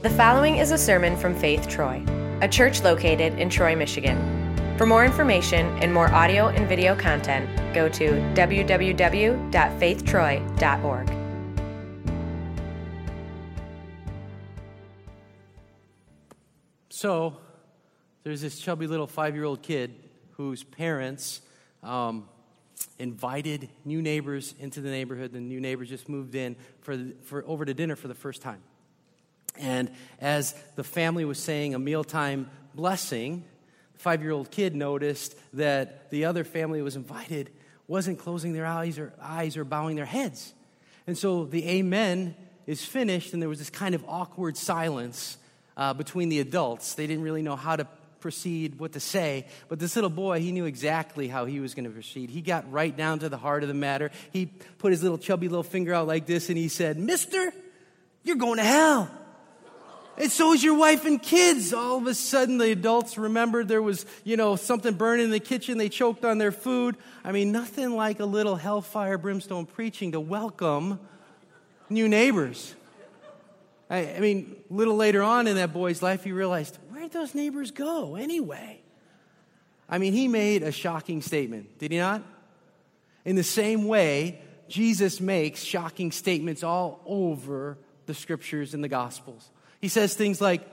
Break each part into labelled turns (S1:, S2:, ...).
S1: The following is a sermon from Faith Troy, a church located in Troy, Michigan. For more information and more audio and video content, go to www.faithtroy.org.
S2: So, there's this chubby little five year old kid whose parents um, invited new neighbors into the neighborhood. The new neighbors just moved in for, for over to dinner for the first time. And as the family was saying a mealtime blessing, the five year old kid noticed that the other family was invited wasn't closing their eyes or, eyes or bowing their heads. And so the amen is finished, and there was this kind of awkward silence uh, between the adults. They didn't really know how to proceed, what to say. But this little boy, he knew exactly how he was going to proceed. He got right down to the heart of the matter. He put his little chubby little finger out like this and he said, Mister, you're going to hell. And so is your wife and kids. All of a sudden, the adults remembered there was, you know, something burning in the kitchen. They choked on their food. I mean, nothing like a little hellfire brimstone preaching to welcome new neighbors. I, I mean, a little later on in that boy's life, he realized, where'd those neighbors go anyway? I mean, he made a shocking statement, did he not? In the same way, Jesus makes shocking statements all over the scriptures and the gospels. He says things like,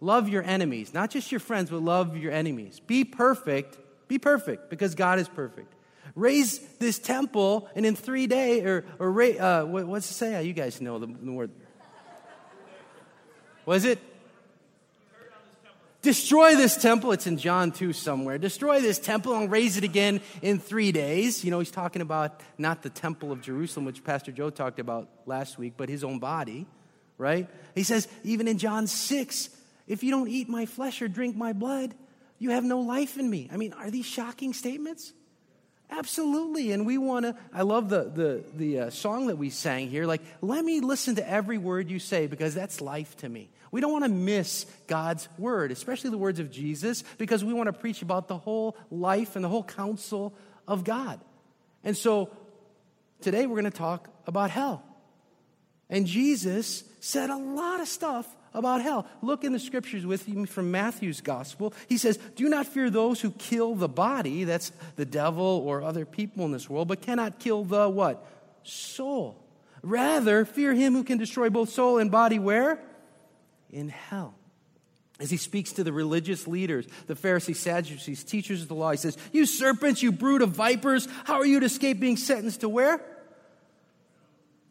S2: love your enemies, not just your friends, but love your enemies. Be perfect, be perfect, because God is perfect. Raise this temple, and in three days, or, or uh, what, what's it say? You guys know the, the word. Was it? Destroy this temple. It's in John 2 somewhere. Destroy this temple and raise it again in three days. You know, he's talking about not the temple of Jerusalem, which Pastor Joe talked about last week, but his own body right? He says, even in John 6, if you don't eat my flesh or drink my blood, you have no life in me. I mean, are these shocking statements? Absolutely. And we want to, I love the, the, the uh, song that we sang here. Like, let me listen to every word you say because that's life to me. We don't want to miss God's word, especially the words of Jesus, because we want to preach about the whole life and the whole counsel of God. And so today we're going to talk about hell. And Jesus said a lot of stuff about hell. Look in the scriptures with me from Matthew's gospel. He says, Do not fear those who kill the body, that's the devil or other people in this world, but cannot kill the what? Soul. Rather, fear him who can destroy both soul and body where? In hell. As he speaks to the religious leaders, the Pharisees, Sadducees, teachers of the law, he says, You serpents, you brood of vipers, how are you to escape being sentenced to where?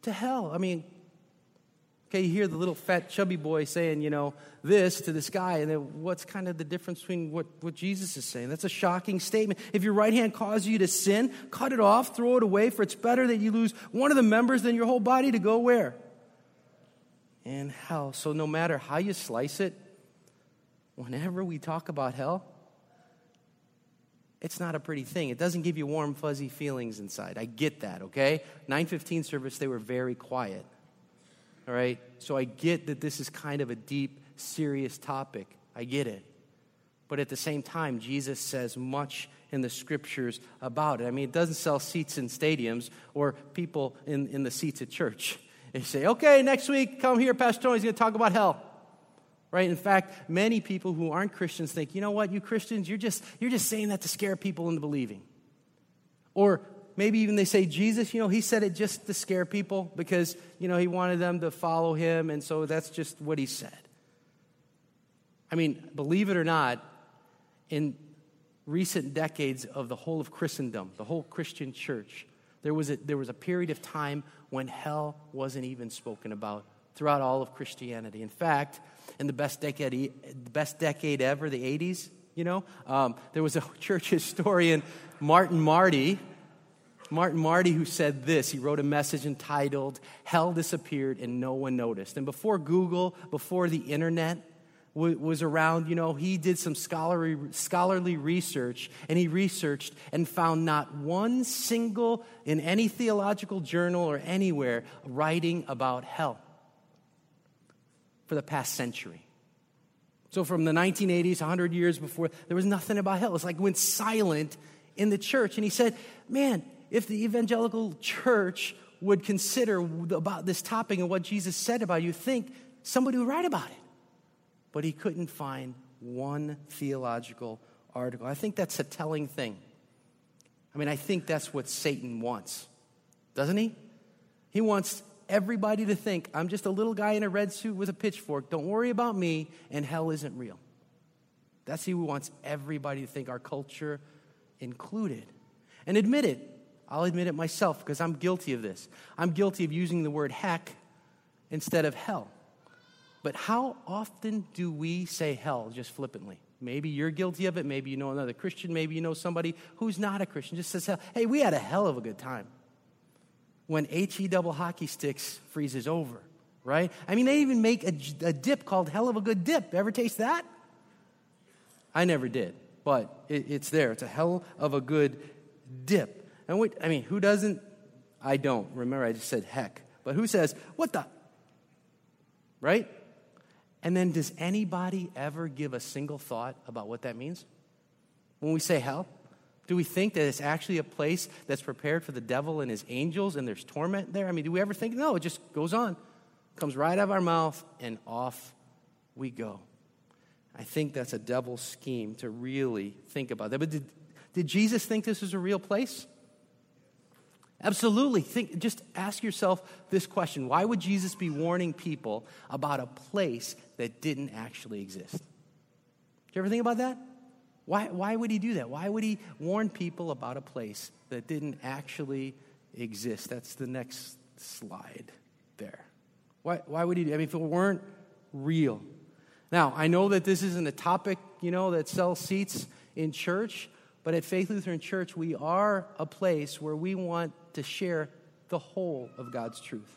S2: To hell. I mean, Okay, you hear the little fat chubby boy saying, you know, this to this guy, and then what's kind of the difference between what, what Jesus is saying? That's a shocking statement. If your right hand causes you to sin, cut it off, throw it away, for it's better that you lose one of the members than your whole body to go where? In hell. So no matter how you slice it, whenever we talk about hell, it's not a pretty thing. It doesn't give you warm, fuzzy feelings inside. I get that, okay? 915 service, they were very quiet. All right? So I get that this is kind of a deep, serious topic. I get it. But at the same time, Jesus says much in the scriptures about it. I mean, it doesn't sell seats in stadiums or people in, in the seats at church. They say, okay, next week, come here, Pastor Tony's going to talk about hell. Right? In fact, many people who aren't Christians think, you know what, you Christians, you're just, you're just saying that to scare people into believing. Or maybe even they say Jesus, you know, he said it just to scare people because, you know, he wanted them to follow him, and so that's just what he said. I mean, believe it or not, in recent decades of the whole of Christendom, the whole Christian church, there was a, there was a period of time when hell wasn't even spoken about throughout all of Christianity. In fact, in the best decade, the best decade ever, the 80s, you know, um, there was a church historian, Martin Marty, Martin Marty who said this. He wrote a message entitled, Hell Disappeared and No One Noticed. And before Google, before the internet was around, you know, he did some scholarly, scholarly research and he researched and found not one single, in any theological journal or anywhere, writing about hell for the past century. So from the 1980s, 100 years before, there was nothing about hell. It's like went silent in the church. And he said, man, if the evangelical church would consider about this topic and what Jesus said about you, think somebody would write about it. but he couldn't find one theological article. I think that's a telling thing. I mean, I think that's what Satan wants, doesn't he? He wants everybody to think, I'm just a little guy in a red suit with a pitchfork. Don't worry about me, and hell isn't real. That's who wants everybody to think, our culture included. And admit it. I'll admit it myself because I'm guilty of this. I'm guilty of using the word heck instead of hell. But how often do we say hell just flippantly? Maybe you're guilty of it. Maybe you know another Christian. Maybe you know somebody who's not a Christian. Just says hell. Hey, we had a hell of a good time. When HE double hockey sticks freezes over, right? I mean, they even make a, a dip called hell of a good dip. Ever taste that? I never did, but it, it's there. It's a hell of a good dip. And what, I mean, who doesn't? I don't. Remember, I just said heck. But who says, what the? Right? And then, does anybody ever give a single thought about what that means? When we say hell, do we think that it's actually a place that's prepared for the devil and his angels and there's torment there? I mean, do we ever think? No, it just goes on, comes right out of our mouth, and off we go. I think that's a devil's scheme to really think about that. But did, did Jesus think this was a real place? Absolutely. Think, just ask yourself this question Why would Jesus be warning people about a place that didn't actually exist? Did you ever think about that? Why, why would he do that? Why would he warn people about a place that didn't actually exist? That's the next slide there. Why, why would he do I mean, if it weren't real. Now, I know that this isn't a topic, you know, that sells seats in church, but at Faith Lutheran Church, we are a place where we want to share the whole of God's truth.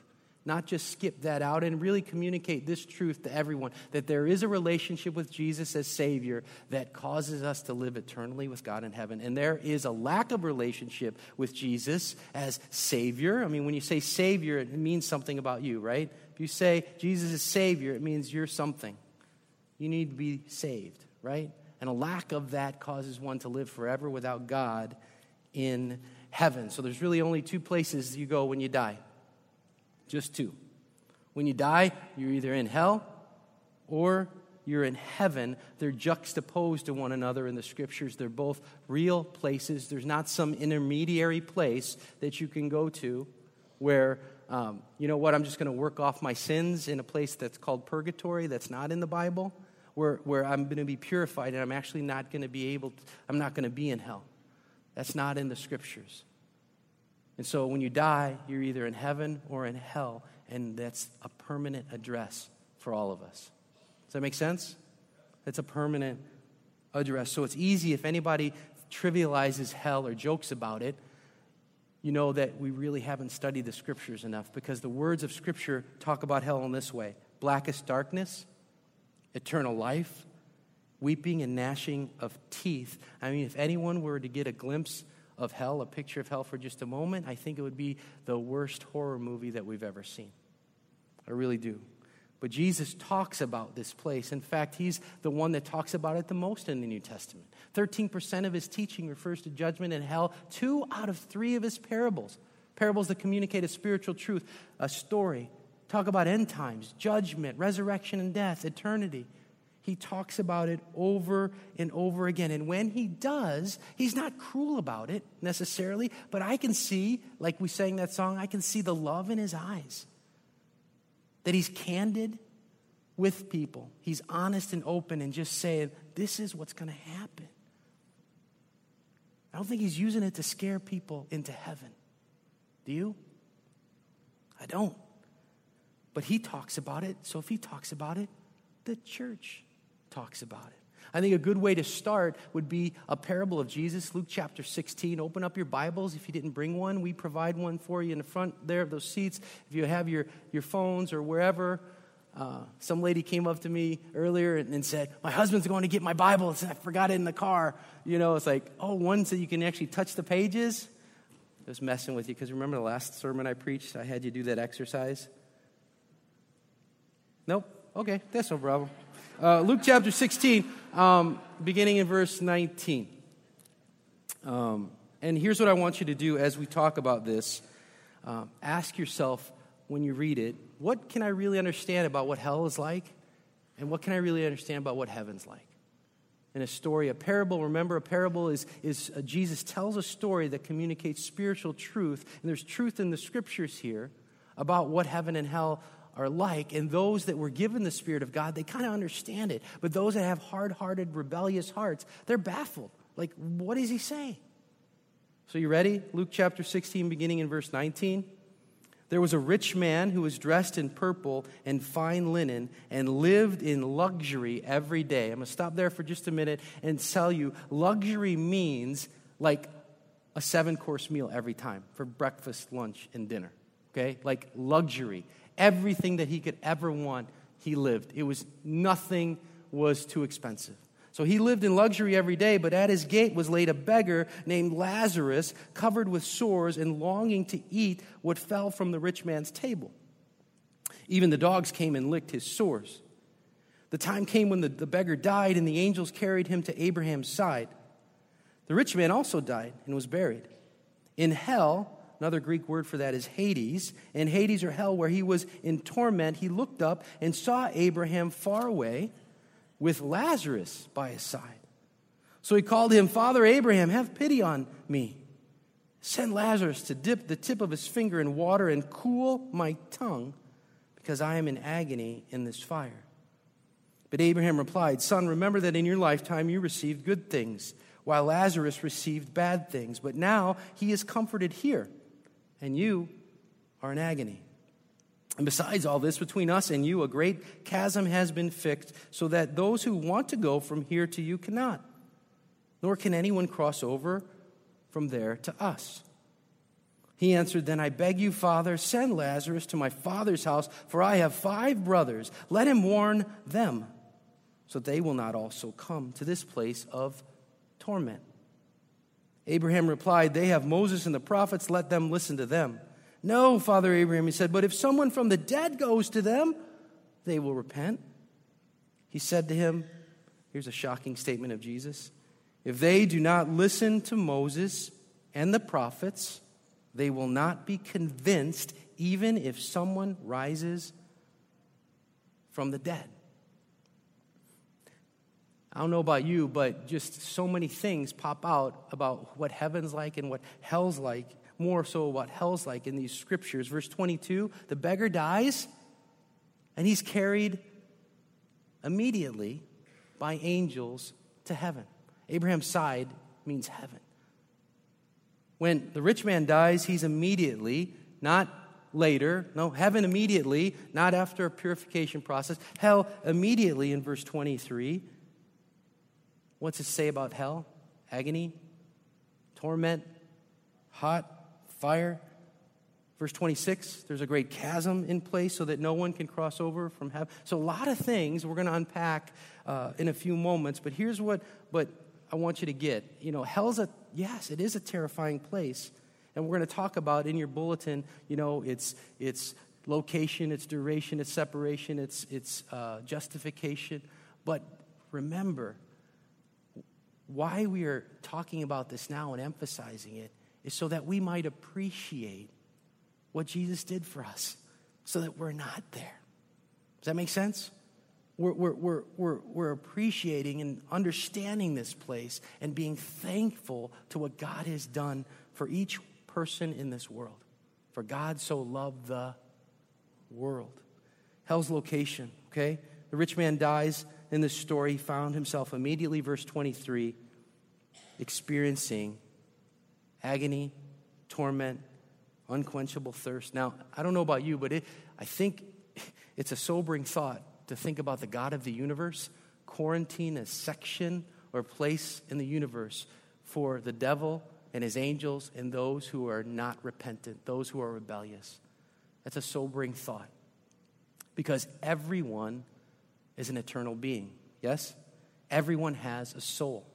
S2: Not just skip that out and really communicate this truth to everyone that there is a relationship with Jesus as Savior that causes us to live eternally with God in heaven. And there is a lack of relationship with Jesus as Savior. I mean, when you say Savior, it means something about you, right? If you say Jesus is Savior, it means you're something. You need to be saved, right? And a lack of that causes one to live forever without God in heaven. So there's really only two places you go when you die. Just two. When you die, you're either in hell or you're in heaven. They're juxtaposed to one another in the scriptures. They're both real places. There's not some intermediary place that you can go to where, um, you know what, I'm just going to work off my sins in a place that's called purgatory that's not in the Bible where, where I'm going to be purified and I'm actually not going to be able to, I'm not going to be in hell. That's not in the scriptures. And so when you die, you're either in heaven or in hell, and that's a permanent address for all of us. Does that make sense? That's a permanent address. So it's easy if anybody trivializes hell or jokes about it, you know that we really haven't studied the scriptures enough because the words of scripture talk about hell in this way blackest darkness, eternal life, weeping and gnashing of teeth. I mean, if anyone were to get a glimpse of hell, a picture of hell for just a moment, I think it would be the worst horror movie that we've ever seen. I really do. But Jesus talks about this place. In fact, he's the one that talks about it the most in the New Testament. 13% of his teaching refers to judgment and hell. Two out of three of his parables, parables that communicate a spiritual truth, a story, talk about end times, judgment, resurrection and death, eternity. He talks about it over and over again. And when he does, he's not cruel about it necessarily, but I can see, like we sang that song, I can see the love in his eyes. That he's candid with people. He's honest and open and just saying, this is what's going to happen. I don't think he's using it to scare people into heaven. Do you? I don't. But he talks about it. So if he talks about it, the church talks about it. I think a good way to start would be a parable of Jesus, Luke chapter 16. Open up your Bibles. If you didn't bring one, we provide one for you in the front there of those seats. If you have your, your phones or wherever, uh, some lady came up to me earlier and, and, said, My husband's going to get my Bible. And I forgot it in the car. You know, it's like, oh, one so you can actually touch the pages. I was messing with you because remember the last sermon I preached? I had you do that exercise. Nope. Okay, that's no problem. Uh, Luke chapter 16, um, beginning in verse 19. Um, and here's what I want you to do as we talk about this. Uh, ask yourself when you read it, what can I really understand about what hell is like? And what can I really understand about what heaven's like? In a story, a parable, remember, a parable is, is uh, Jesus tells a story that communicates spiritual truth. And there's truth in the scriptures here about what heaven and hell are like. And those that were given the Spirit of God, they kind of understand it. But those that have hard hearted, rebellious hearts, they're baffled. Like, what does he say? So, you ready? Luke chapter 16, beginning in verse 19. There was a rich man who was dressed in purple and fine linen and lived in luxury every day. I'm going to stop there for just a minute and tell you luxury means like a seven course meal every time for breakfast, lunch, and dinner. Okay? Like luxury. Everything that he could ever want, he lived. It was nothing was too expensive. So he lived in luxury every day, but at his gate was laid a beggar named Lazarus, covered with sores and longing to eat what fell from the rich man's table. Even the dogs came and licked his sores. The time came when the, the beggar died, and the angels carried him to Abraham's side. The rich man also died and was buried. In hell, another Greek word for that is Hades, in Hades or hell, where he was in torment, he looked up and saw Abraham far away with Lazarus by his side. So he called him, Father Abraham, have pity on me. Send Lazarus to dip the tip of his finger in water and cool my tongue, because I am in agony in this fire. But Abraham replied, Son, remember that in your lifetime you received good things, while Lazarus received bad things. But now he is comforted here, and you are in agony. And besides all this, between us and you, a great chasm has been fixed, so that those who want to go from here to you cannot, nor can anyone cross over from there to us. He answered, Then I beg you, Father, send Lazarus to my father's house, for I have five brothers. Let him warn them, so they will not also come to this place of torment. Abraham replied, They have Moses and the prophets, let them listen to them. No, Father Abraham, he said, but if someone from the dead goes to them, they will repent. He said to him, Here's a shocking statement of Jesus. If they do not listen to Moses and the prophets, they will not be convinced, even if someone rises from the dead. I don't know about you, but just so many things pop out about what heaven's like and what hell's like more so what hell's like in these scriptures. Verse 22 the beggar dies, and he's carried immediately by angels to heaven. Abraham's side means heaven. When the rich man dies, he's immediately, not later, no, heaven immediately, not after a purification process, hell immediately in verse 23. What's it say about hell? Agony, torment, hot fire. Verse 26, there's a great chasm in place so that no one can cross over from heaven. So, a lot of things we're going to unpack uh, in a few moments, but here's what but I want you to get. You know, hell's a, yes, it is a terrifying place. And we're going to talk about in your bulletin, you know, its, its location, its duration, its separation, its, its uh, justification. But remember, why we are talking about this now and emphasizing it is so that we might appreciate what Jesus did for us, so that we're not there. Does that make sense? We're, we're, we're, we're, appreciating and understanding this place and being thankful to what God has done for each person in this world. For God so loved the world. Hell's location, okay? The rich man dies in this story. He found himself immediately, verse 23, experiencing agony, torment, unquenchable thirst. Now, I don't know about you, but it, I think it's a sobering thought to think about the God of the universe quarantine a section or place in the universe for the devil and his angels and those who are not repentant, those who are rebellious. That's a sobering thought because everyone is an eternal being. Yes? Everyone has a soul.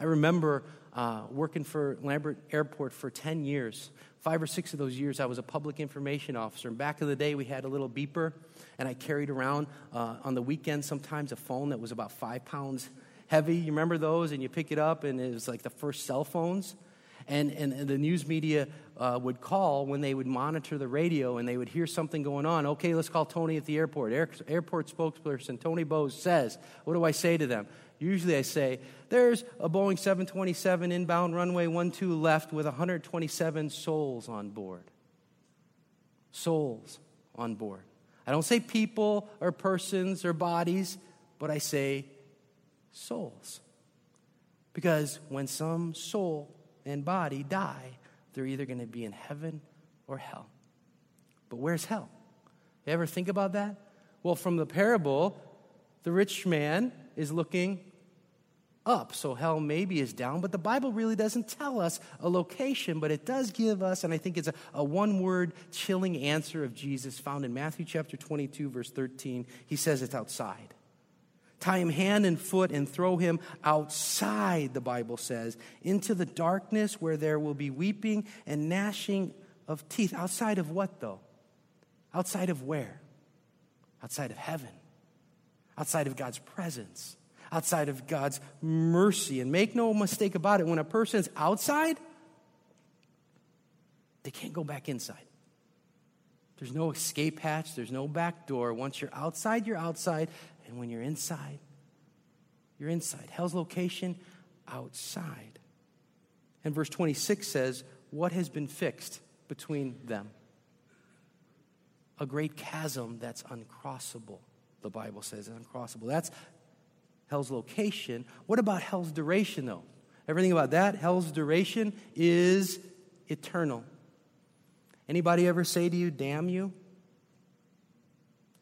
S2: I remember uh, working for Lambert Airport for 10 years. Five or six of those years, I was a public information officer. And back in the day, we had a little beeper, and I carried around uh, on the weekend sometimes a phone that was about five pounds heavy. You remember those? And you pick it up, and it was like the first cell phones. And, and the news media uh, would call when they would monitor the radio and they would hear something going on. Okay, let's call Tony at the airport. Air, airport spokesperson Tony Bose says, What do I say to them? Usually I say, There's a Boeing 727 inbound runway 12 left with 127 souls on board. Souls on board. I don't say people or persons or bodies, but I say souls. Because when some soul and body die, they're either going to be in heaven or hell. But where's hell? You ever think about that? Well, from the parable, the rich man is looking up. So hell maybe is down, but the Bible really doesn't tell us a location, but it does give us, and I think it's a, a one word chilling answer of Jesus found in Matthew chapter 22, verse 13. He says it's outside. Tie him hand and foot and throw him outside, the Bible says, into the darkness where there will be weeping and gnashing of teeth. Outside of what, though? Outside of where? Outside of heaven. Outside of God's presence outside of God's mercy. And make no mistake about it, when a person's outside, they can't go back inside. There's no escape hatch, there's no back door. Once you're outside, you're outside. And when you're inside, you're inside. Hell's location, outside. And verse 26 says, What has been fixed between them? A great chasm that's uncrossable, the Bible says, uncrossable. That's hell's location. What about hell's duration, though? Everything about that? Hell's duration is eternal. Anybody ever say to you, damn you?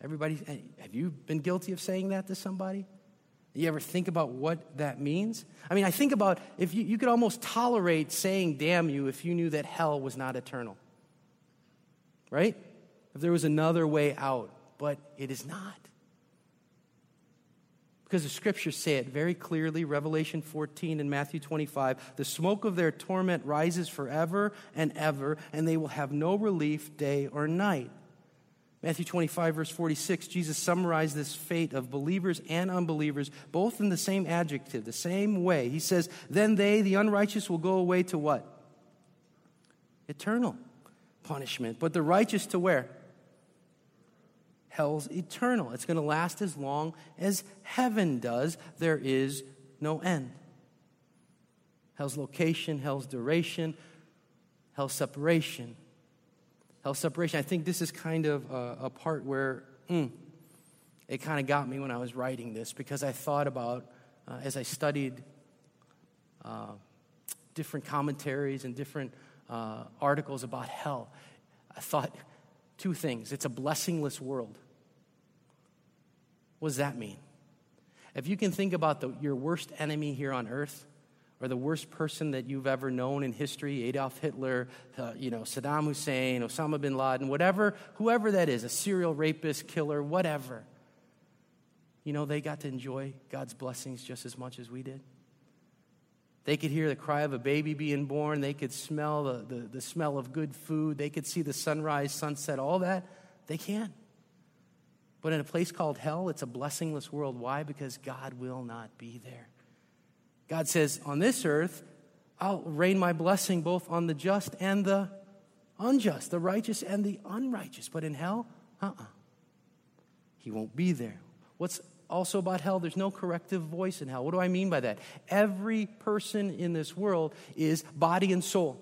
S2: Everybody, eh, have you been guilty of saying that to somebody? You ever think about what that means? I mean, I think about if you, you could almost tolerate saying damn you if you knew that hell was not eternal. Right? If there was another way out, but it is not. Because the scriptures say it very clearly Revelation 14 and Matthew 25. The smoke of their torment rises forever and ever, and they will have no relief day or night. Matthew 25, verse 46, Jesus summarized this fate of believers and unbelievers, both in the same adjective, the same way. He says, Then they, the unrighteous, will go away to what? Eternal punishment. But the righteous to where? hell's eternal. It's going to last as long as heaven does. There is no end. Hell's location, hell's duration, hell's separation. Hell's separation. I think this is kind of a, a part where mm, it kind of got me when I was writing this because I thought about, uh, as I studied uh, different commentaries and different uh, articles about hell, I thought two things. It's a blessingless world. What does that mean? If you can think about the, your worst enemy here on earth, or the worst person that you've ever known in history, Adolf Hitler, uh, you know, Saddam Hussein, Osama bin Laden, whatever, whoever that is, a serial rapist, killer, whatever, you know, they got to enjoy God's blessings just as much as we did. They could hear the cry of a baby being born. They could smell the, the, the smell of good food. They could see the sunrise, sunset, all that. They can't. But in a place called hell, it's a blessingless world. Why? Because God will not be there. God says, On this earth, I'll rain my blessing both on the just and the unjust, the righteous and the unrighteous. But in hell, uh uh-uh. uh He won't be there. What's also about hell? There's no corrective voice in hell. What do I mean by that? Every person in this world is body and soul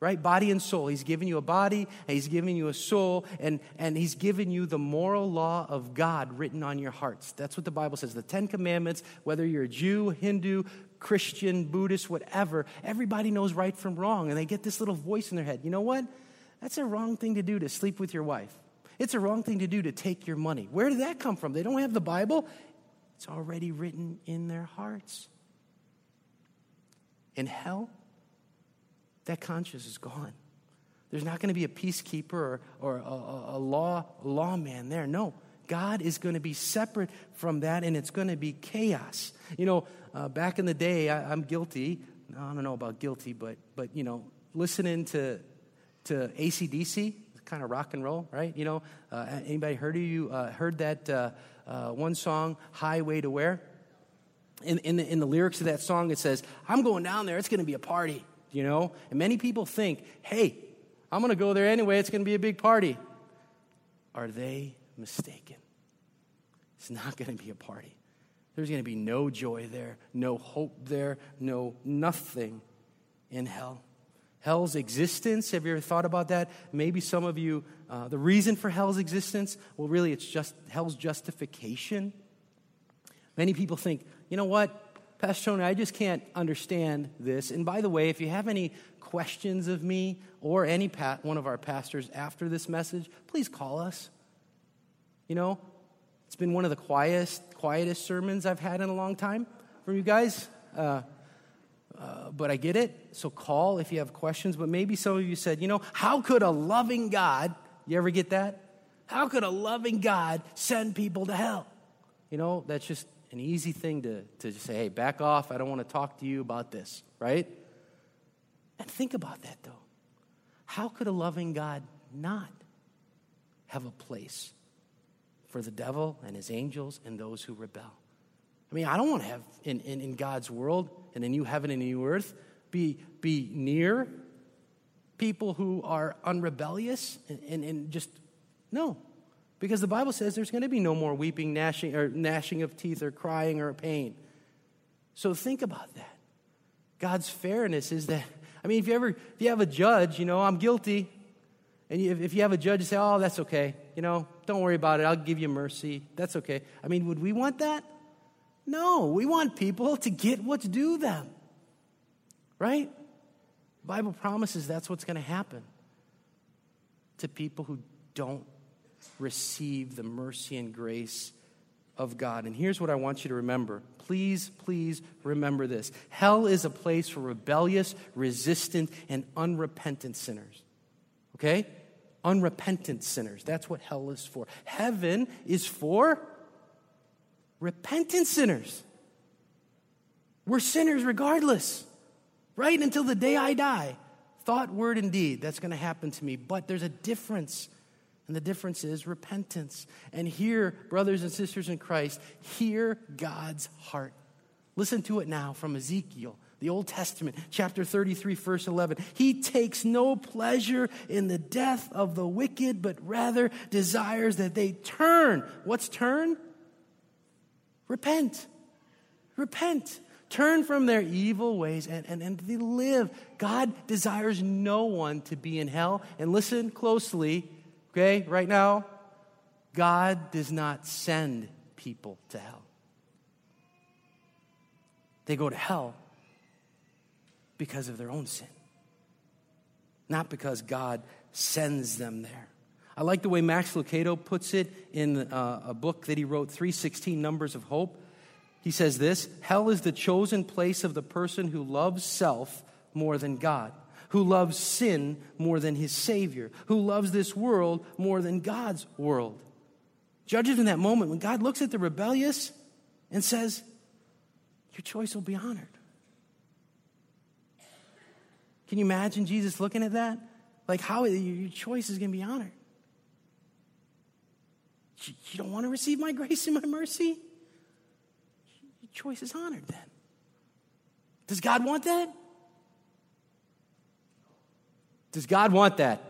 S2: right? Body and soul. He's given you a body, and He's given you a soul, and, and He's given you the moral law of God written on your hearts. That's what the Bible says. The Ten Commandments, whether you're a Jew, Hindu, Christian, Buddhist, whatever, everybody knows right from wrong, and they get this little voice in their head. You know what? That's a wrong thing to do to sleep with your wife. It's a wrong thing to do to take your money. Where did that come from? They don't have the Bible. It's already written in their hearts. In hell, that conscience is gone. There's not going to be a peacekeeper or, or a, a law lawman there. No, God is going to be separate from that, and it's going to be chaos. You know, uh, back in the day, I, am guilty. I don't know about guilty, but but you know, listening to to ACDC, kind of rock and roll, right? You know, uh, anybody heard of you uh, heard that uh, uh, one song, "Highway to Where"? In, in the, in the lyrics of that song, it says, "I'm going down there. It's going to be a party." you know? And many people think, hey, I'm going to go there anyway, it's going to be a big party. Are they mistaken? It's not going to be a party. There's going to be no joy there, no hope there, no nothing in hell. Hell's existence, have you ever thought about that? Maybe some of you, uh, the reason for hell's existence, well, really, it's just hell's justification. Many people think, you know what, Pastor Tony, I just can't understand this. And by the way, if you have any questions of me or any pa- one of our pastors after this message, please call us. You know, it's been one of the quietest, quietest sermons I've had in a long time from you guys. Uh, uh, but I get it. So call if you have questions. But maybe some of you said, you know, how could a loving God, you ever get that? How could a loving God send people to hell? You know, that's just an easy thing to, to just say, hey, back off. I don't want to talk to you about this, right? And think about that, though. How could a loving God not have a place for the devil and his angels and those who rebel? I mean, I don't want to have in, in, in God's world and a new heaven and a new earth be, be near people who are unrebellious and, and, and just, no. Because the Bible says there's going to be no more weeping, gnashing, or gnashing of teeth, or crying, or pain. So think about that. God's fairness is that, I mean, if you ever, if you have a judge, you know, I'm guilty, and if you have a judge, say, oh, that's okay, you know, don't worry about it, I'll give you mercy, that's okay. I mean, would we want that? No, we want people to get what's due them, right? The Bible promises that's what's going to happen to people who don't receive the mercy and grace of God. And here's what I want you to remember. Please, please remember this. Hell is a place for rebellious, resistant, and unrepentant sinners. Okay? Unrepentant sinners. That's what hell is for. Heaven is for repentant sinners. We're sinners regardless, right? Until the day I die. Thought, word, and deed. That's going to happen to me. But there's a difference and the difference is repentance. And hear, brothers and sisters in Christ, hear God's heart. Listen to it now from Ezekiel, the Old Testament, chapter 33, verse 11. He takes no pleasure in the death of the wicked, but rather desires that they turn. What's turn? Repent. Repent. Turn from their evil ways and, and, and they live. God desires no one to be in hell. And listen closely Okay, right now, God does not send people to hell. They go to hell because of their own sin, not because God sends them there. I like the way Max Lucado puts it in uh, a book that he wrote, 316 Numbers of Hope. He says this Hell is the chosen place of the person who loves self more than God who loves sin more than his Savior, who loves this world more than God's world. Judges in that moment when God looks at the rebellious and says, Your choice will be honored. Can you imagine Jesus looking at that? Like, how your choice is going to be honored? You don't want to receive my grace and my mercy? Your choice is honored then. Does God want that? Does God want that?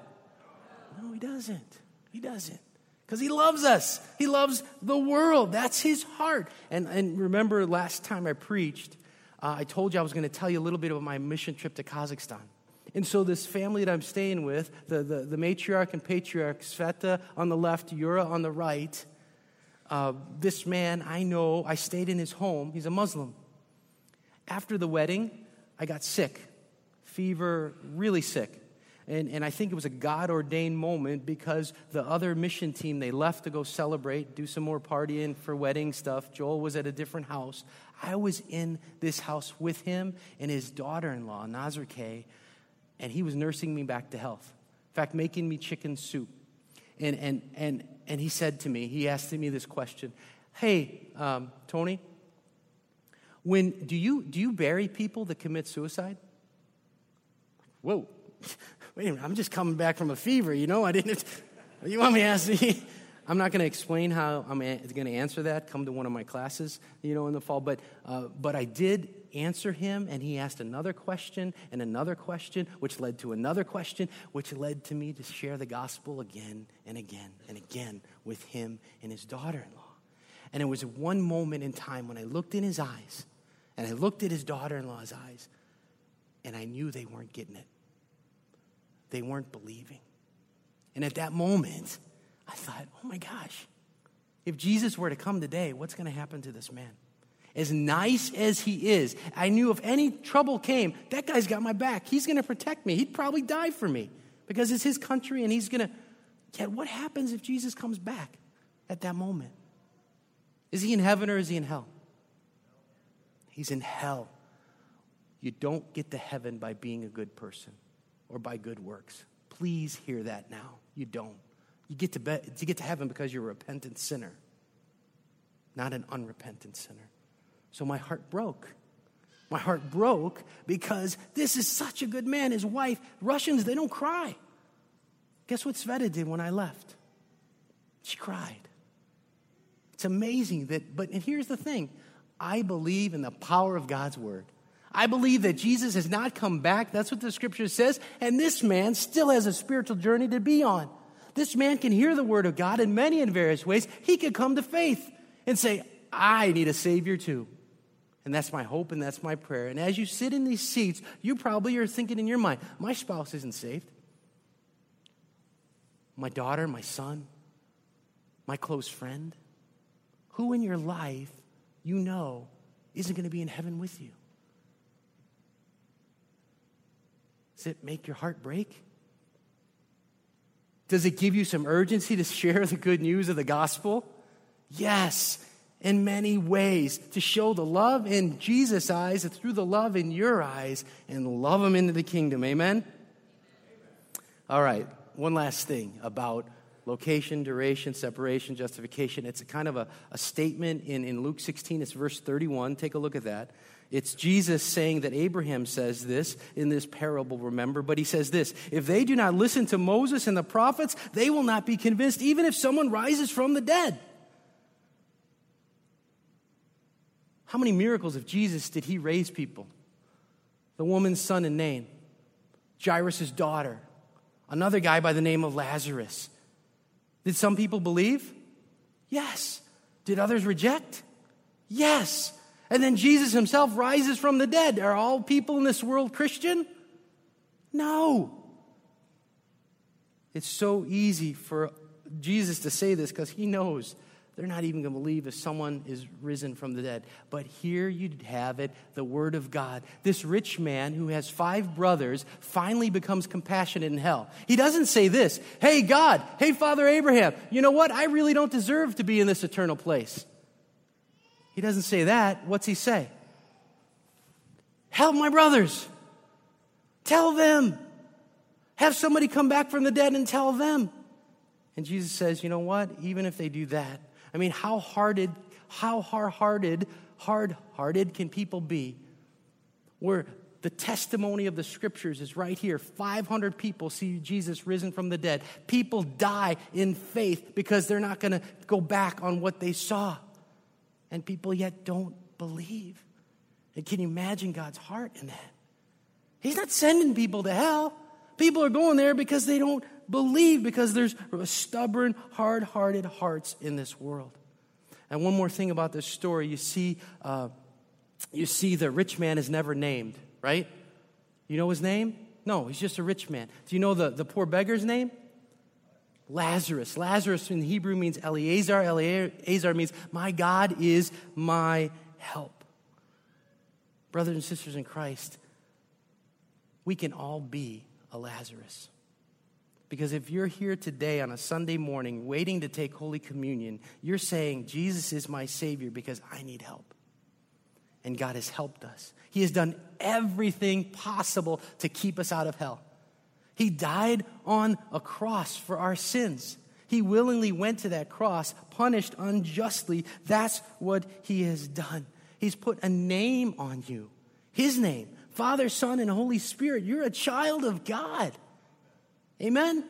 S2: No, He doesn't. He doesn't. Because He loves us, He loves the world. That's His heart. And, and remember, last time I preached, uh, I told you I was going to tell you a little bit about my mission trip to Kazakhstan. And so, this family that I'm staying with, the, the, the matriarch and patriarch, Sveta on the left, Yura on the right, uh, this man I know, I stayed in his home. He's a Muslim. After the wedding, I got sick, fever, really sick. And, and I think it was a God ordained moment because the other mission team, they left to go celebrate, do some more partying for wedding stuff. Joel was at a different house. I was in this house with him and his daughter in law, Nazar K, and he was nursing me back to health. In fact, making me chicken soup. And, and, and, and he said to me, he asked me this question Hey, um, Tony, when, do, you, do you bury people that commit suicide? Whoa wait a minute, I'm just coming back from a fever, you know? I didn't, you want me to ask me? I'm not going to explain how I'm going to answer that. Come to one of my classes, you know, in the fall. But, uh, but I did answer him, and he asked another question and another question, which led to another question, which led to me to share the gospel again and again and again with him and his daughter in law. And it was one moment in time when I looked in his eyes, and I looked at his daughter in law's eyes, and I knew they weren't getting it. They weren't believing. And at that moment, I thought, oh my gosh, if Jesus were to come today, what's going to happen to this man? As nice as he is, I knew if any trouble came, that guy's got my back. He's going to protect me. He'd probably die for me because it's his country and he's going to. Yet, what happens if Jesus comes back at that moment? Is he in heaven or is he in hell? He's in hell. You don't get to heaven by being a good person or by good works. Please hear that now. You don't. You get to, be, you get to heaven because you're a repentant sinner, not an unrepentant sinner. So my heart broke. My heart broke because this is such a good man. His wife, Russians, they don't cry. Guess what Sveta did when I left? She cried. It's amazing that, but and here's the thing I believe in the power of God's word. I believe that Jesus has not come back. That's what the scripture says. And this man still has a spiritual journey to be on. This man can hear the word of God in many and various ways. He could come to faith and say, I need a Savior too. And that's my hope and that's my prayer. And as you sit in these seats, you probably are thinking in your mind, my spouse isn't saved. My daughter, my son, my close friend. Who in your life you know isn't going to be in heaven with you? Does it make your heart break? Does it give you some urgency to share the good news of the gospel? Yes, in many ways, to show the love in Jesus' eyes and through the love in your eyes and love them into the kingdom. Amen? All right, one last thing about location, duration, separation, justification. It's a kind of a, a statement in, in Luke 16, it's verse 31. Take a look at that. It's Jesus saying that Abraham says this in this parable, remember, but he says this If they do not listen to Moses and the prophets, they will not be convinced, even if someone rises from the dead. How many miracles of Jesus did he raise people? The woman's son in Nain, Jairus' daughter, another guy by the name of Lazarus. Did some people believe? Yes. Did others reject? Yes. And then Jesus himself rises from the dead. Are all people in this world Christian? No. It's so easy for Jesus to say this because he knows they're not even going to believe if someone is risen from the dead. But here you have it the Word of God. This rich man who has five brothers finally becomes compassionate in hell. He doesn't say this Hey, God, hey, Father Abraham, you know what? I really don't deserve to be in this eternal place. He doesn't say that. What's he say? Help my brothers. Tell them. Have somebody come back from the dead and tell them. And Jesus says, you know what? Even if they do that, I mean, how hearted, how hard-hearted, hard-hearted can people be? Where the testimony of the scriptures is right here. 500 people see Jesus risen from the dead. People die in faith because they're not going to go back on what they saw and people yet don't believe. And can you imagine God's heart in that? He's not sending people to hell. People are going there because they don't believe, because there's stubborn, hard hearted hearts in this world. And one more thing about this story you see, uh, you see the rich man is never named, right? You know his name? No, he's just a rich man. Do you know the, the poor beggar's name? Lazarus. Lazarus in Hebrew means Eleazar. Eleazar means, My God is my help. Brothers and sisters in Christ, we can all be a Lazarus. Because if you're here today on a Sunday morning waiting to take Holy Communion, you're saying, Jesus is my Savior because I need help. And God has helped us. He has done everything possible to keep us out of hell. He died on a cross for our sins. He willingly went to that cross, punished unjustly. That's what he has done. He's put a name on you His name Father, Son, and Holy Spirit. You're a child of God. Amen?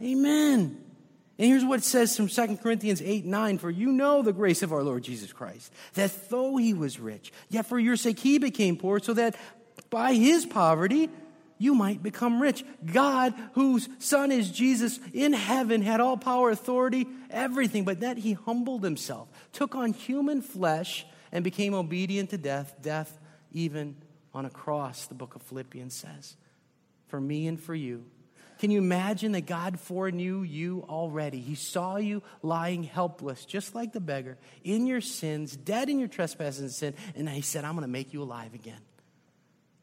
S2: Amen. And here's what it says from 2 Corinthians 8 9 For you know the grace of our Lord Jesus Christ, that though he was rich, yet for your sake he became poor, so that by his poverty you might become rich. God, whose Son is Jesus in heaven, had all power, authority, everything, but that he humbled himself, took on human flesh, and became obedient to death, death even on a cross, the book of Philippians says, for me and for you. Can you imagine that God foreknew you already? He saw you lying helpless, just like the beggar, in your sins, dead in your trespasses and sin, and He said, I'm going to make you alive again.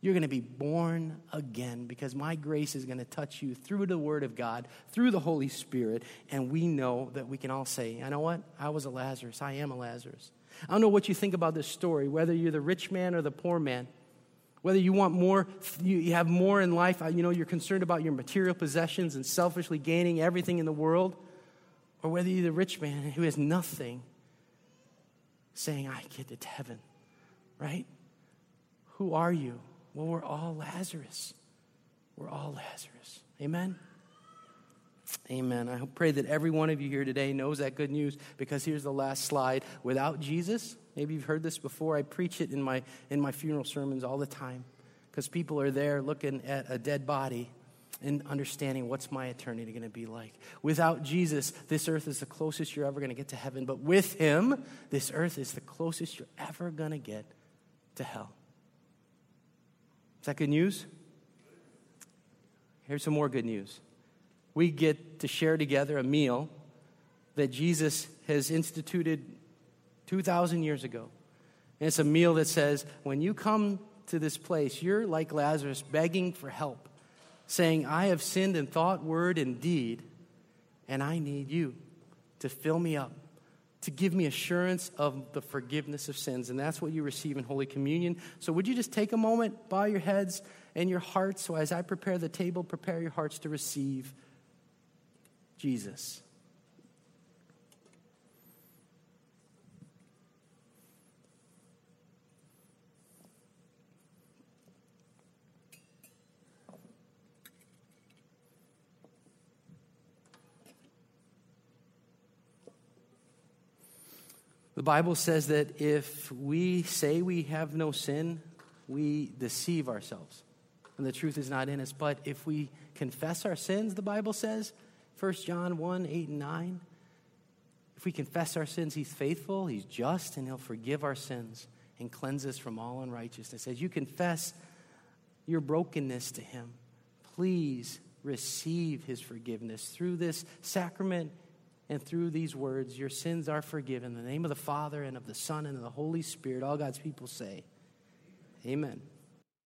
S2: You're going to be born again because my grace is going to touch you through the Word of God, through the Holy Spirit. And we know that we can all say, I know what? I was a Lazarus. I am a Lazarus. I don't know what you think about this story, whether you're the rich man or the poor man. Whether you want more, you have more in life, uh, you know, you're concerned about your material possessions and selfishly gaining everything in the world, or whether you're the rich man who has nothing, saying, I get to heaven, right? Who are you? Well, we're all Lazarus. We're all Lazarus. Amen? Amen. I pray that every one of you here today knows that good news because here's the last slide. Without Jesus, maybe you've heard this before. I preach it in my, in my funeral sermons all the time because people are there looking at a dead body and understanding what's my eternity going to be like. Without Jesus, this earth is the closest you're ever going to get to heaven. But with Him, this earth is the closest you're ever going to get to hell. Is that good news? Here's some more good news. We get to share together a meal that Jesus has instituted 2,000 years ago. And it's a meal that says, when you come to this place, you're like Lazarus begging for help, saying, I have sinned in thought, word, and deed, and I need you to fill me up to give me assurance of the forgiveness of sins. And that's what you receive in Holy Communion. So, would you just take a moment, bow your heads and your hearts? So, as I prepare the table, prepare your hearts to receive Jesus. The Bible says that if we say we have no sin, we deceive ourselves. And the truth is not in us. But if we confess our sins, the Bible says, 1 John 1 8 and 9, if we confess our sins, He's faithful, He's just, and He'll forgive our sins and cleanse us from all unrighteousness. As you confess your brokenness to Him, please receive His forgiveness through this sacrament and through these words, your sins are forgiven. In the name of the Father, and of the Son, and of the Holy Spirit, all God's people say, Amen.